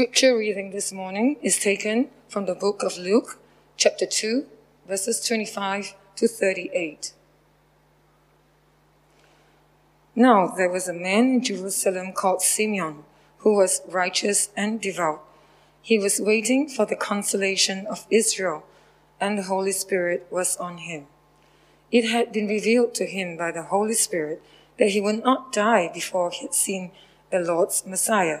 Scripture reading this morning is taken from the book of Luke, chapter 2, verses 25 to 38. Now there was a man in Jerusalem called Simeon, who was righteous and devout. He was waiting for the consolation of Israel, and the Holy Spirit was on him. It had been revealed to him by the Holy Spirit that he would not die before he had seen the Lord's Messiah.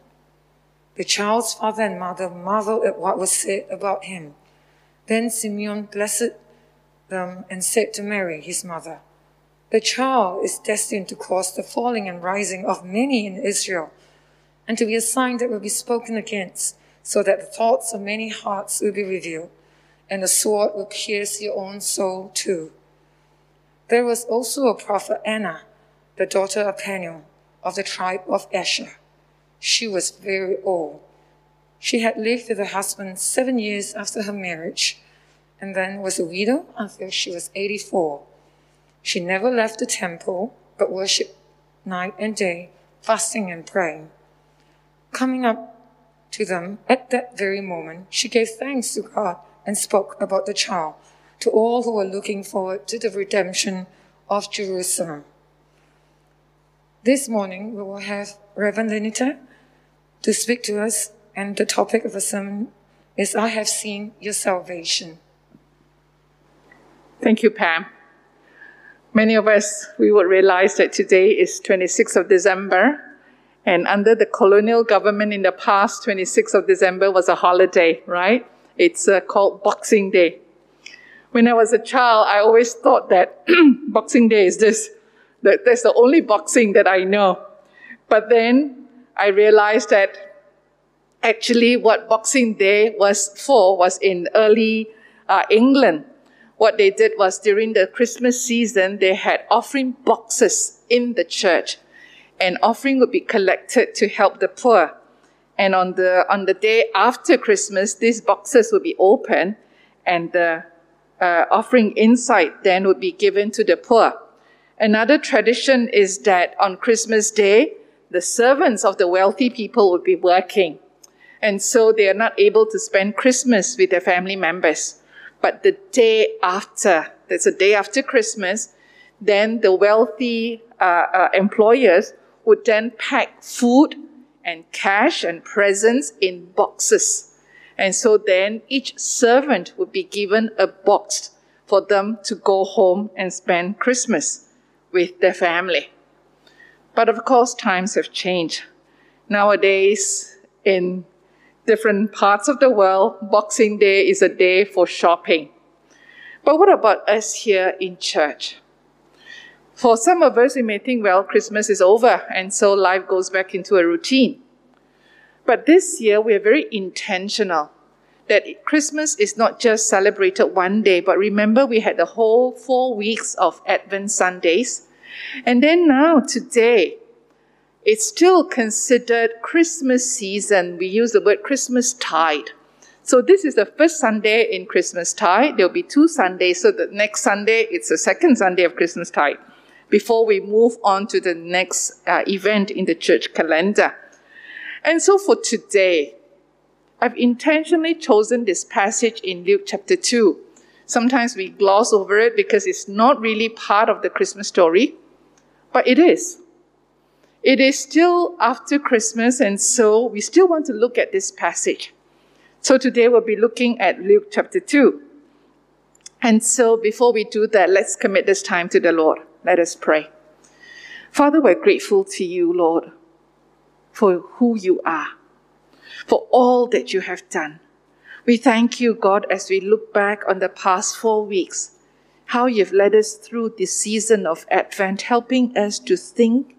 The child's father and mother marveled at what was said about him. Then Simeon blessed them and said to Mary, his mother, The child is destined to cause the falling and rising of many in Israel, and to be a sign that will be spoken against, so that the thoughts of many hearts will be revealed, and the sword will pierce your own soul too. There was also a prophet Anna, the daughter of Penuel, of the tribe of Asher. She was very old. She had lived with her husband seven years after her marriage and then was a widow until she was 84. She never left the temple but worshiped night and day, fasting and praying. Coming up to them at that very moment, she gave thanks to God and spoke about the child to all who were looking forward to the redemption of Jerusalem. This morning, we will have Reverend Lenita to speak to us, and the topic of the sermon is I have seen your salvation. Thank you, Pam. Many of us, we would realize that today is 26th of December, and under the colonial government in the past, 26th of December was a holiday, right? It's uh, called Boxing Day. When I was a child, I always thought that Boxing Day is this, that that's the only boxing that I know. But then I realized that actually what Boxing Day was for was in early uh, England. What they did was during the Christmas season, they had offering boxes in the church, and offering would be collected to help the poor. And on the on the day after Christmas, these boxes would be opened, and the uh, offering inside then would be given to the poor. Another tradition is that on Christmas Day, the servants of the wealthy people would be working. And so they are not able to spend Christmas with their family members. But the day after, that's a day after Christmas, then the wealthy uh, uh, employers would then pack food and cash and presents in boxes. And so then each servant would be given a box for them to go home and spend Christmas with their family. But of course, times have changed. Nowadays, in different parts of the world, Boxing Day is a day for shopping. But what about us here in church? For some of us, we may think, well, Christmas is over, and so life goes back into a routine. But this year, we are very intentional that Christmas is not just celebrated one day, but remember, we had the whole four weeks of Advent Sundays and then now, today, it's still considered Christmas season. We use the word Christmas tide. So this is the first Sunday in Christmas tide. There'll be two Sundays. So the next Sunday, it's the second Sunday of Christmas tide before we move on to the next uh, event in the church calendar. And so for today, I've intentionally chosen this passage in Luke chapter 2. Sometimes we gloss over it because it's not really part of the Christmas story. But it is. It is still after Christmas, and so we still want to look at this passage. So today we'll be looking at Luke chapter 2. And so before we do that, let's commit this time to the Lord. Let us pray. Father, we're grateful to you, Lord, for who you are, for all that you have done. We thank you, God, as we look back on the past four weeks how you've led us through this season of Advent, helping us to think,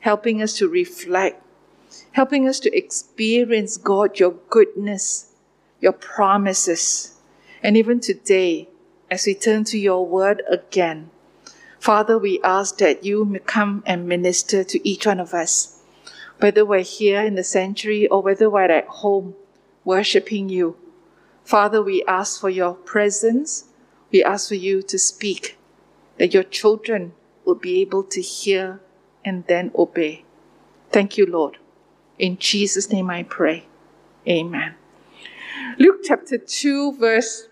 helping us to reflect, helping us to experience, God, your goodness, your promises. And even today, as we turn to your word again, Father, we ask that you come and minister to each one of us, whether we're here in the sanctuary or whether we're at home worshiping you. Father, we ask for your presence. We ask for you to speak, that your children will be able to hear and then obey. Thank you, Lord. In Jesus' name I pray. Amen. Luke chapter 2, verse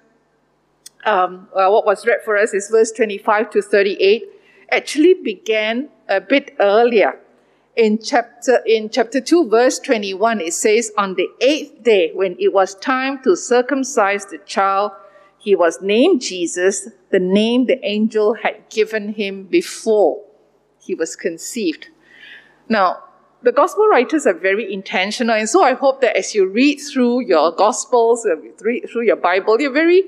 um, well, what was read for us is verse 25 to 38, actually began a bit earlier. In chapter, in chapter 2, verse 21, it says, On the eighth day, when it was time to circumcise the child, he was named Jesus, the name the angel had given him before he was conceived. Now, the gospel writers are very intentional, and so I hope that as you read through your gospels, read through your Bible, you're very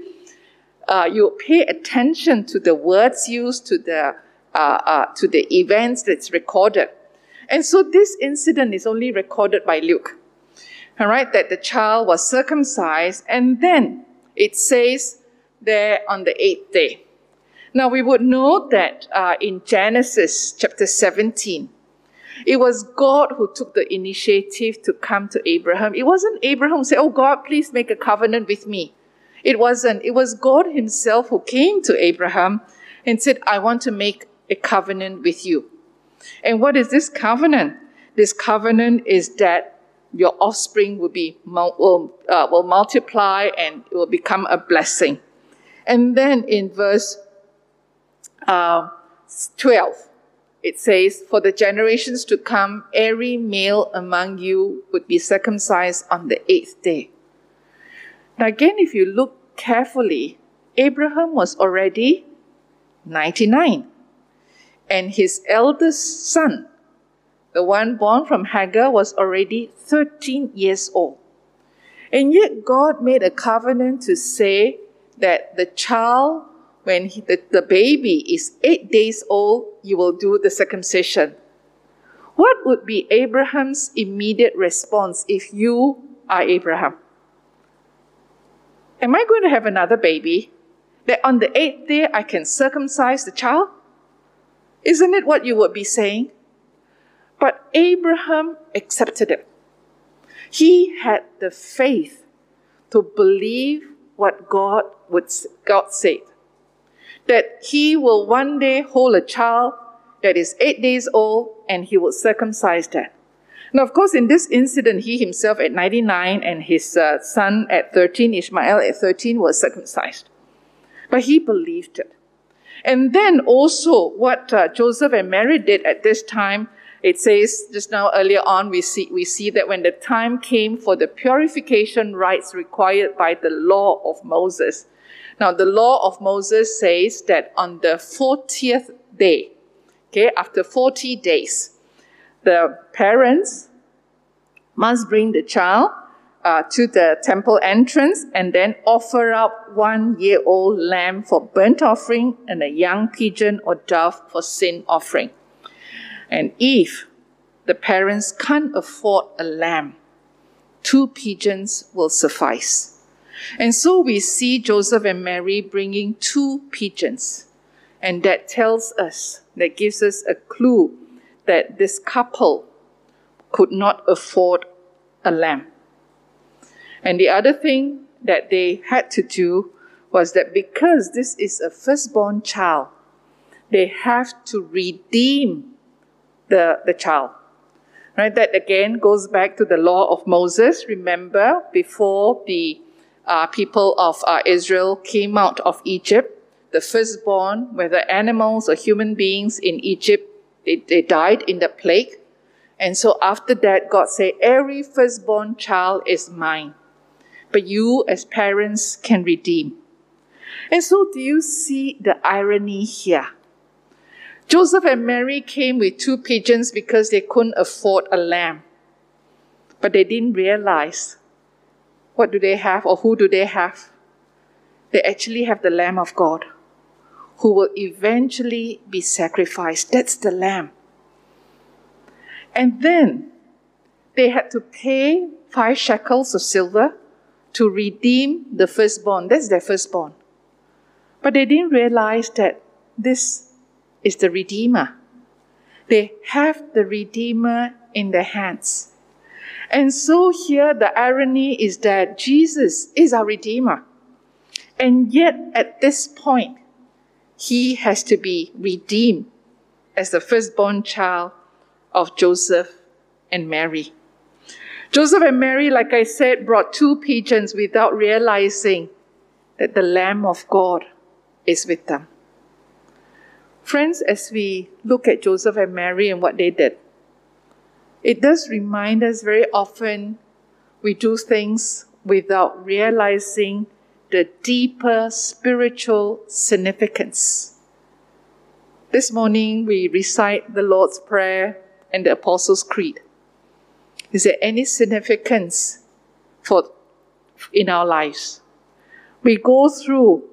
uh, you pay attention to the words used, to the uh, uh, to the events that's recorded. And so this incident is only recorded by Luke. All right, that the child was circumcised, and then it says there on the eighth day. Now we would know that uh, in Genesis chapter 17, it was God who took the initiative to come to Abraham. It wasn't Abraham who said, Oh God, please make a covenant with me. It wasn't. It was God Himself who came to Abraham and said, I want to make a covenant with you. And what is this covenant? This covenant is that your offspring will be will, uh, will multiply and it will become a blessing. And then in verse uh, 12, it says, For the generations to come, every male among you would be circumcised on the eighth day. Now, again, if you look carefully, Abraham was already 99, and his eldest son, the one born from Hagar, was already 13 years old. And yet, God made a covenant to say that the child, when he, the, the baby is eight days old, you will do the circumcision. What would be Abraham's immediate response if you are Abraham? Am I going to have another baby? That on the eighth day I can circumcise the child? Isn't it what you would be saying? But Abraham accepted it. He had the faith to believe what God would God said. That he will one day hold a child that is eight days old and he will circumcise that. Now, of course, in this incident, he himself at 99 and his uh, son at 13, Ishmael at 13, was circumcised. But he believed it. And then also, what uh, Joseph and Mary did at this time, it says just now earlier on, we see, we see that when the time came for the purification rites required by the law of Moses. Now, the law of Moses says that on the 40th day, okay, after 40 days, the parents must bring the child uh, to the temple entrance and then offer up one year old lamb for burnt offering and a young pigeon or dove for sin offering. And if the parents can't afford a lamb, two pigeons will suffice. And so we see Joseph and Mary bringing two pigeons. And that tells us, that gives us a clue that this couple could not afford a lamb. And the other thing that they had to do was that because this is a firstborn child, they have to redeem the, the child. Right? That again goes back to the law of Moses. Remember, before the uh, people of uh, Israel came out of Egypt, the firstborn, whether animals or human beings in Egypt, they, they died in the plague. And so after that, God said, every firstborn child is mine. But you as parents can redeem. And so do you see the irony here? Joseph and Mary came with two pigeons because they couldn't afford a lamb. But they didn't realize what do they have or who do they have? They actually have the Lamb of God who will eventually be sacrificed. That's the lamb. And then they had to pay five shekels of silver to redeem the firstborn. That's their firstborn. But they didn't realize that this is the Redeemer. They have the Redeemer in their hands. And so here the irony is that Jesus is our Redeemer. And yet at this point, he has to be redeemed as the firstborn child of Joseph and Mary. Joseph and Mary, like I said, brought two pigeons without realizing that the Lamb of God is with them. Friends, as we look at Joseph and Mary and what they did, it does remind us very often we do things without realizing the deeper spiritual significance. This morning we recite the Lord's Prayer and the Apostles' Creed. Is there any significance for in our lives? We go through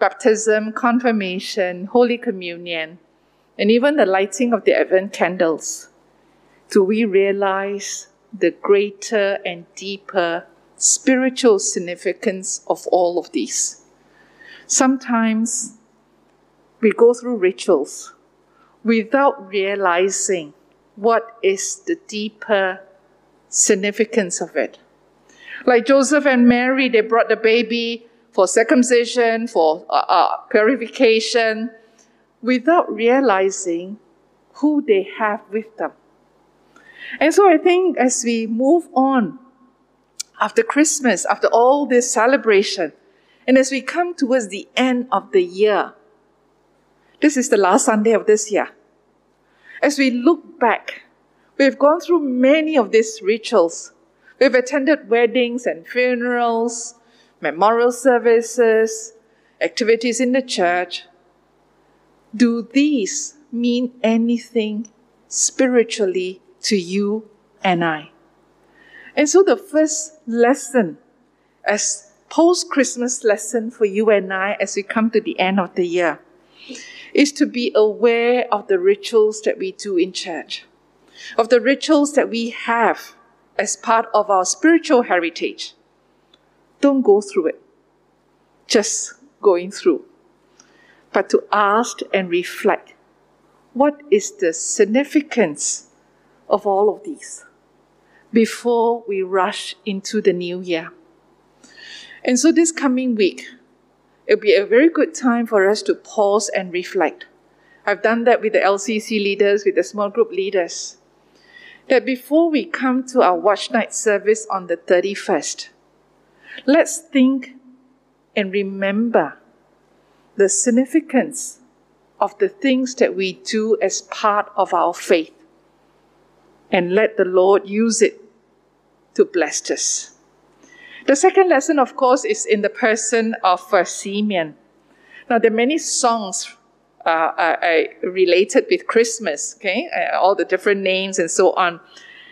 baptism, confirmation, Holy Communion, and even the lighting of the Advent candles. Do we realize the greater and deeper spiritual significance of all of these? Sometimes we go through rituals without realizing what is the deeper significance of it. Like Joseph and Mary, they brought the baby for circumcision, for uh, uh, purification, without realizing who they have with them. And so I think as we move on after Christmas, after all this celebration, and as we come towards the end of the year, this is the last Sunday of this year. As we look back, we've gone through many of these rituals. We've attended weddings and funerals, memorial services, activities in the church. Do these mean anything spiritually to you and I? And so the first lesson, as post Christmas lesson for you and I as we come to the end of the year, is to be aware of the rituals that we do in church, of the rituals that we have as part of our spiritual heritage. Don't go through it, just going through, but to ask and reflect what is the significance of all of these before we rush into the new year. And so, this coming week, it'll be a very good time for us to pause and reflect. I've done that with the LCC leaders, with the small group leaders. That before we come to our watch night service on the 31st, Let's think and remember the significance of the things that we do as part of our faith and let the Lord use it to bless us. The second lesson, of course, is in the person of uh, Simeon. Now, there are many songs uh, uh, related with Christmas, okay, uh, all the different names and so on.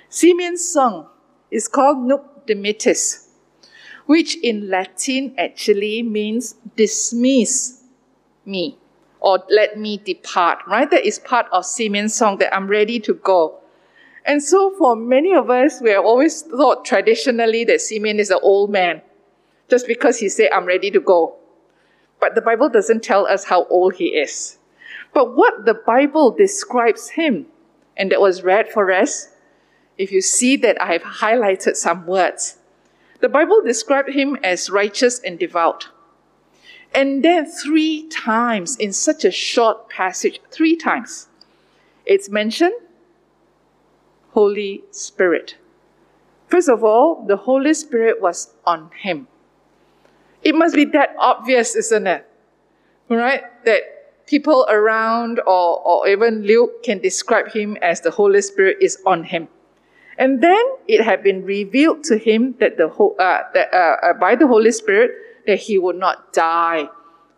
Simeon's song is called Nunc Dimittis which in Latin actually means dismiss me or let me depart, right? That is part of Simeon's song that I'm ready to go. And so for many of us, we have always thought traditionally that Simeon is an old man just because he said, I'm ready to go. But the Bible doesn't tell us how old he is. But what the Bible describes him, and that was read for us, if you see that I have highlighted some words, the Bible described him as righteous and devout. And then three times in such a short passage, three times, it's mentioned Holy Spirit. First of all, the Holy Spirit was on him. It must be that obvious, isn't it? Right? That people around or, or even Luke can describe him as the Holy Spirit is on him. And then it had been revealed to him that the uh, that, uh, uh, by the Holy Spirit that he would not die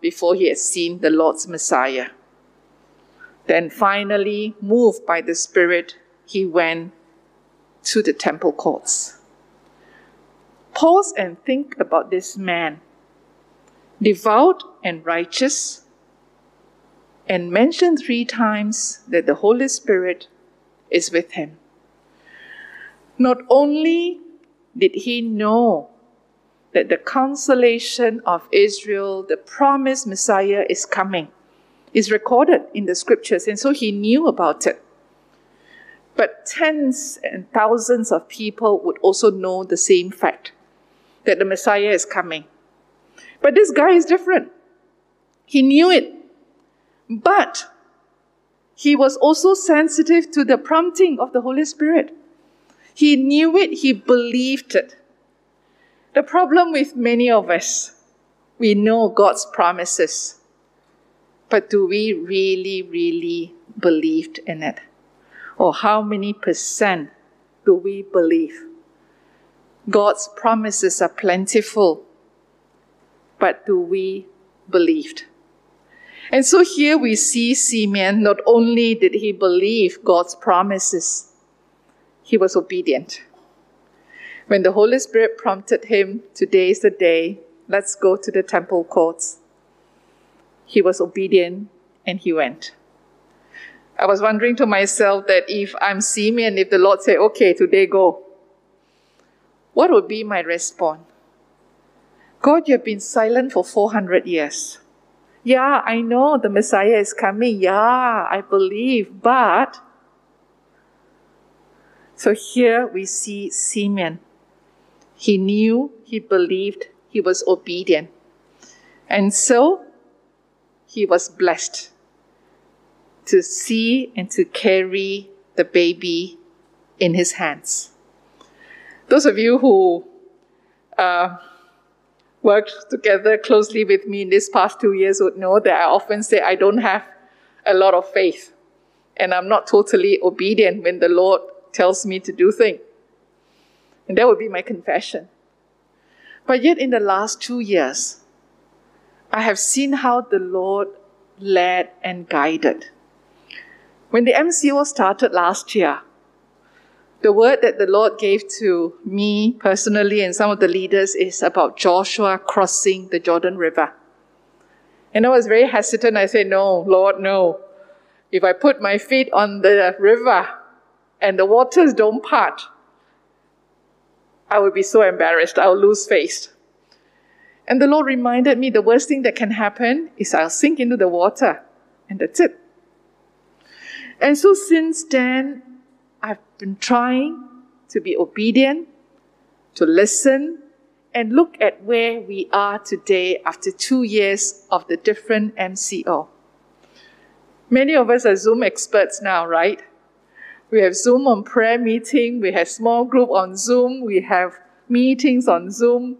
before he had seen the Lord's Messiah. Then finally, moved by the Spirit, he went to the temple courts. Pause and think about this man, devout and righteous, and mention three times that the Holy Spirit is with him. Not only did he know that the consolation of Israel, the promised Messiah, is coming, is recorded in the scriptures, and so he knew about it. But tens and thousands of people would also know the same fact that the Messiah is coming. But this guy is different. He knew it. But he was also sensitive to the prompting of the Holy Spirit. He knew it, he believed it. The problem with many of us, we know God's promises, but do we really, really believe in it? Or how many percent do we believe? God's promises are plentiful, but do we believe? And so here we see Simeon, not only did he believe God's promises, he was obedient. When the Holy Spirit prompted him, today is the day, let's go to the temple courts. He was obedient and he went. I was wondering to myself that if I'm Simeon, if the Lord say, okay, today go, what would be my response? God, you have been silent for 400 years. Yeah, I know the Messiah is coming. Yeah, I believe, but. So here we see Simeon he knew, he believed, he was obedient. And so he was blessed to see and to carry the baby in his hands. Those of you who uh, worked together closely with me in these past two years would know that I often say I don't have a lot of faith and I'm not totally obedient when the Lord tells me to do things. And that would be my confession. But yet, in the last two years, I have seen how the Lord led and guided. When the MCO started last year, the word that the Lord gave to me personally and some of the leaders is about Joshua crossing the Jordan River. And I was very hesitant. I said, No, Lord, no. If I put my feet on the river and the waters don't part, I would be so embarrassed. I'll lose face. And the Lord reminded me the worst thing that can happen is I'll sink into the water. And that's it. And so since then, I've been trying to be obedient, to listen, and look at where we are today after two years of the different MCO. Many of us are Zoom experts now, right? We have Zoom on prayer meeting. We have small group on Zoom. We have meetings on Zoom.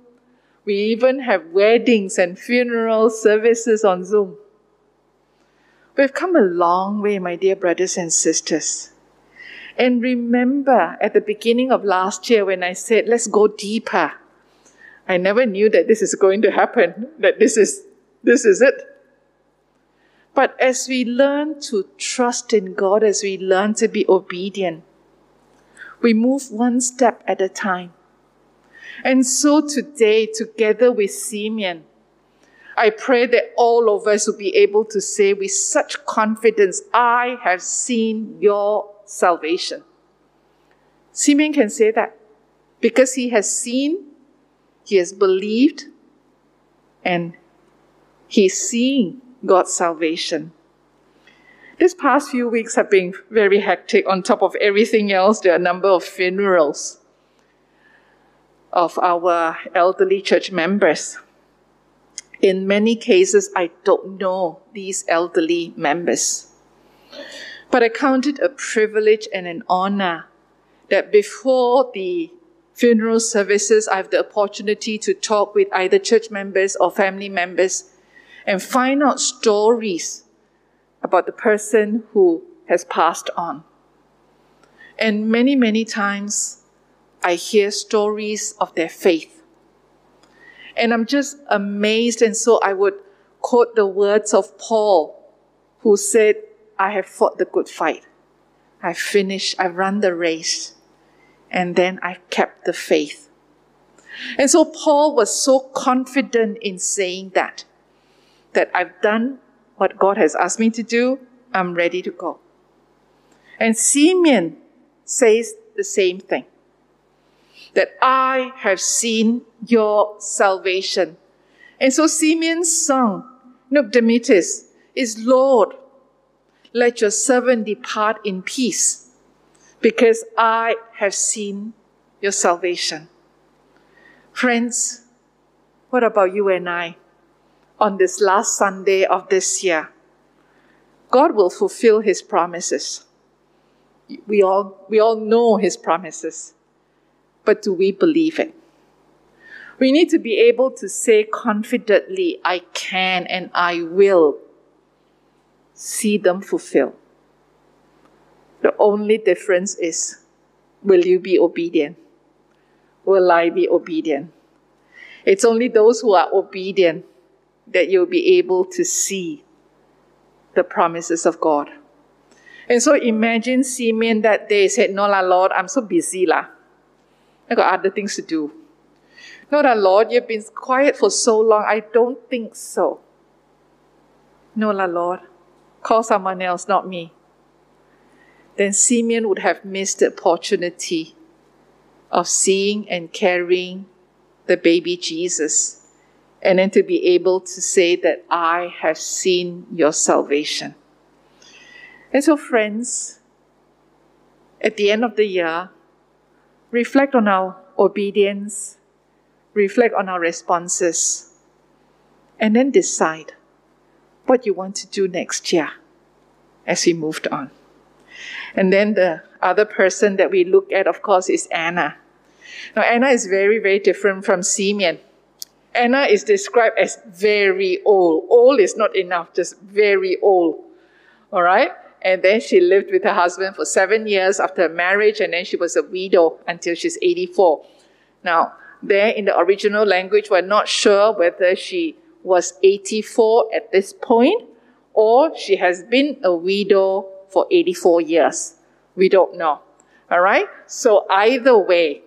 We even have weddings and funeral services on Zoom. We've come a long way, my dear brothers and sisters. And remember at the beginning of last year when I said, let's go deeper. I never knew that this is going to happen, that this is, this is it. But as we learn to trust in God, as we learn to be obedient, we move one step at a time. And so today, together with Simeon, I pray that all of us will be able to say with such confidence, I have seen your salvation. Simeon can say that because he has seen, he has believed, and he's seeing God's salvation. These past few weeks have been very hectic. On top of everything else, there are a number of funerals of our elderly church members. In many cases, I don't know these elderly members. But I count it a privilege and an honor that before the funeral services, I have the opportunity to talk with either church members or family members and find out stories about the person who has passed on. And many, many times I hear stories of their faith. And I'm just amazed. And so I would quote the words of Paul, who said, I have fought the good fight. I've finished, I've run the race, and then I've kept the faith. And so Paul was so confident in saying that that I've done what God has asked me to do, I'm ready to go. And Simeon says the same thing. that I have seen your salvation. And so Simeon's song, Nunc Dimittis, is Lord, let your servant depart in peace, because I have seen your salvation. Friends, what about you and I on this last Sunday of this year? God will fulfill his promises. We all, we all know his promises, but do we believe it? We need to be able to say confidently, I can and I will see them fulfilled. The only difference is will you be obedient? Will I be obedient? It's only those who are obedient that you'll be able to see the promises of God. And so imagine Simeon that day said, No, la, Lord, I'm so busy. La. I got other things to do. No, la, Lord, you've been quiet for so long. I don't think so. No, la, Lord. Call someone else, not me. Then Simeon would have missed the opportunity of seeing and carrying the baby Jesus, and then to be able to say that I have seen your salvation. And so, friends, at the end of the year, reflect on our obedience, reflect on our responses, and then decide what you want to do next year as we moved on. And then the other person that we look at, of course, is Anna. Now, Anna is very, very different from Simeon. Anna is described as very old. Old is not enough, just very old. All right? And then she lived with her husband for seven years after marriage, and then she was a widow until she's 84. Now, there in the original language, we're not sure whether she was 84 at this point or she has been a widow for 84 years. We don't know. All right? So, either way,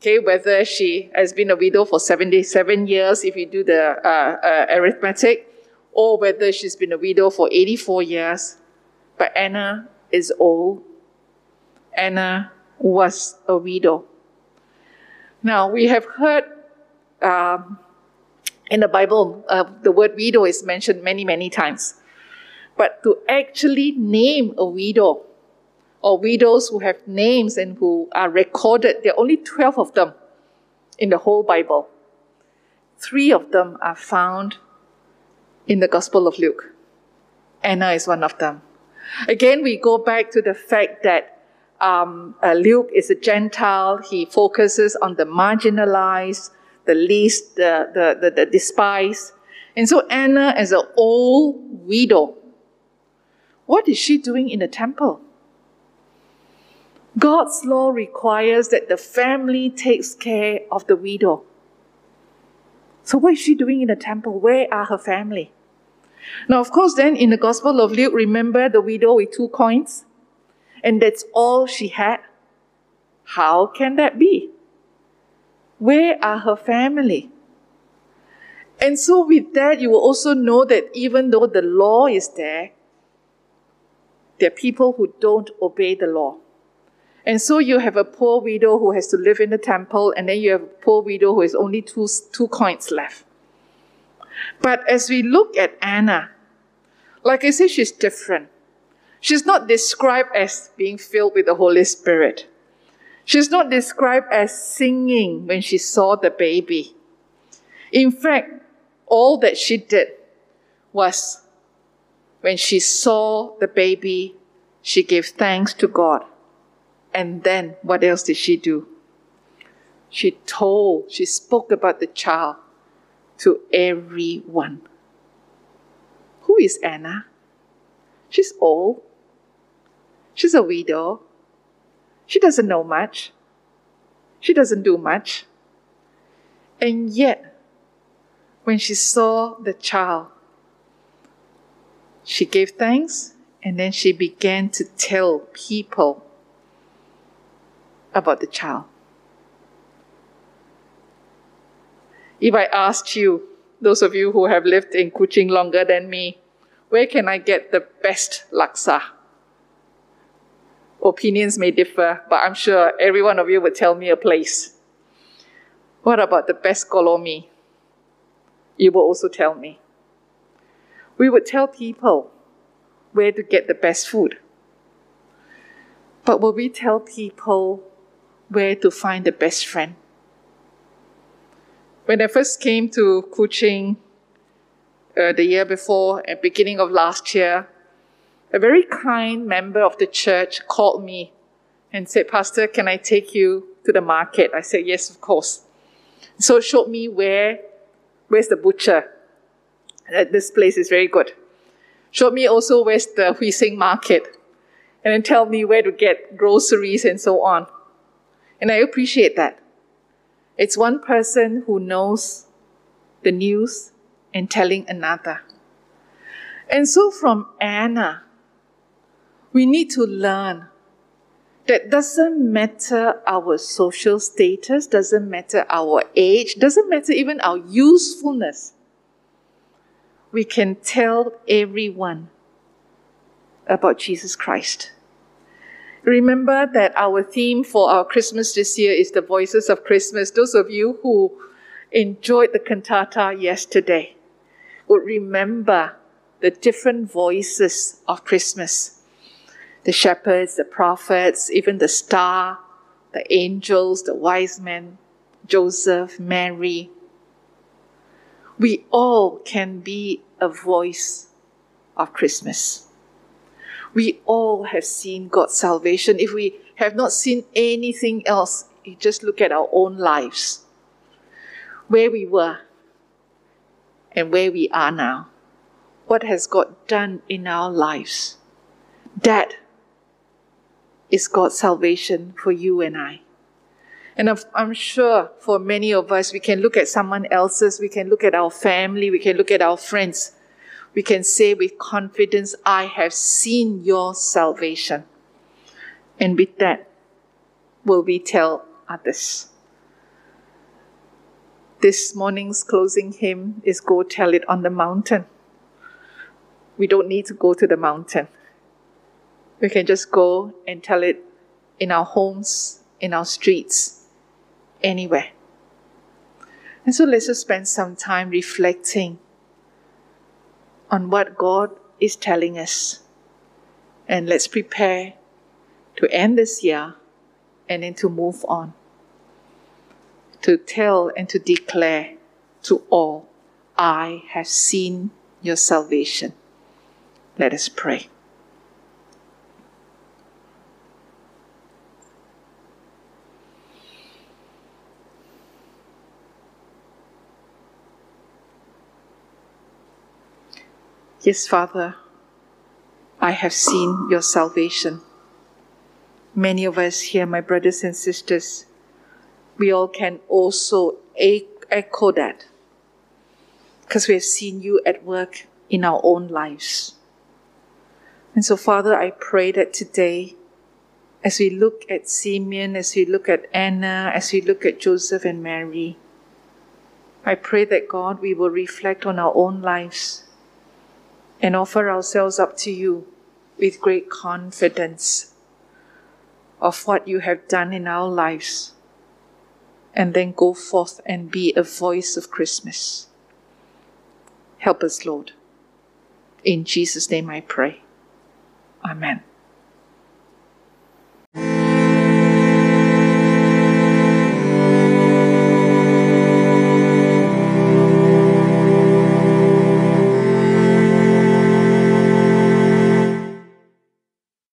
okay, whether she has been a widow for 77 years, if you do the uh, uh, arithmetic, or whether she's been a widow for 84 years, but Anna is old. Anna was a widow. Now, we have heard um, in the Bible, uh, the word widow is mentioned many, many times. But to actually name a widow, or widows who have names and who are recorded, there are only 12 of them in the whole Bible. Three of them are found in the Gospel of Luke. Anna is one of them. Again, we go back to the fact that um, uh, Luke is a Gentile. He focuses on the marginalized, the least, the, the, the, the despised. And so Anna, as an old widow, what is she doing in the temple? God's law requires that the family takes care of the widow. So, what is she doing in the temple? Where are her family? Now, of course, then in the Gospel of Luke, remember the widow with two coins? And that's all she had? How can that be? Where are her family? And so, with that, you will also know that even though the law is there, there are people who don't obey the law. And so you have a poor widow who has to live in the temple, and then you have a poor widow who has only two, two coins left. But as we look at Anna, like I say, she's different. She's not described as being filled with the Holy Spirit. She's not described as singing when she saw the baby. In fact, all that she did was when she saw the baby, she gave thanks to God. And then what else did she do? She told, she spoke about the child to everyone. Who is Anna? She's old. She's a widow. She doesn't know much. She doesn't do much. And yet, when she saw the child, she gave thanks and then she began to tell people about the child. If I asked you, those of you who have lived in Kuching longer than me, where can I get the best laksa? Opinions may differ, but I'm sure every one of you would tell me a place. What about the best kolo mee? You will also tell me. We would tell people where to get the best food. But will we tell people where to find the best friend? When I first came to Kuching uh, the year before, at beginning of last year, a very kind member of the church called me and said, Pastor, can I take you to the market? I said, Yes, of course. So showed me where, where's the butcher. Uh, this place is very good. Showed me also where's the Hui Sing market. And then tell me where to get groceries and so on. And I appreciate that. It's one person who knows the news and telling another. And so from Anna, we need to learn that doesn't matter our social status, doesn't matter our age, doesn't matter even our usefulness. We can tell everyone about Jesus Christ. Remember that our theme for our Christmas this year is the voices of Christmas. Those of you who enjoyed the cantata yesterday would remember the different voices of Christmas the shepherds, the prophets, even the star, the angels, the wise men, Joseph, Mary. We all can be a voice of Christmas. We all have seen God's salvation. If we have not seen anything else, you just look at our own lives. Where we were and where we are now. What has God done in our lives? That is God's salvation for you and I. And I'm sure for many of us, we can look at someone else's, we can look at our family, we can look at our friends. We can say with confidence, I have seen your salvation. And with that, will we tell others? This morning's closing hymn is Go Tell It on the Mountain. We don't need to go to the mountain. We can just go and tell it in our homes, in our streets, anywhere. And so let's just spend some time reflecting on what God is telling us. And let's prepare to end this year and then to move on. To tell and to declare to all, I have seen your salvation. Let us pray. Yes, Father, I have seen your salvation. Many of us here, my brothers and sisters, we all can also echo that because we have seen you at work in our own lives. And so, Father, I pray that today, as we look at Simeon, as we look at Anna, as we look at Joseph and Mary, I pray that God, we will reflect on our own lives and offer ourselves up to you with great confidence of what you have done in our lives, and then go forth and be a voice of Christmas. Help us, Lord. In Jesus' name I pray. Amen.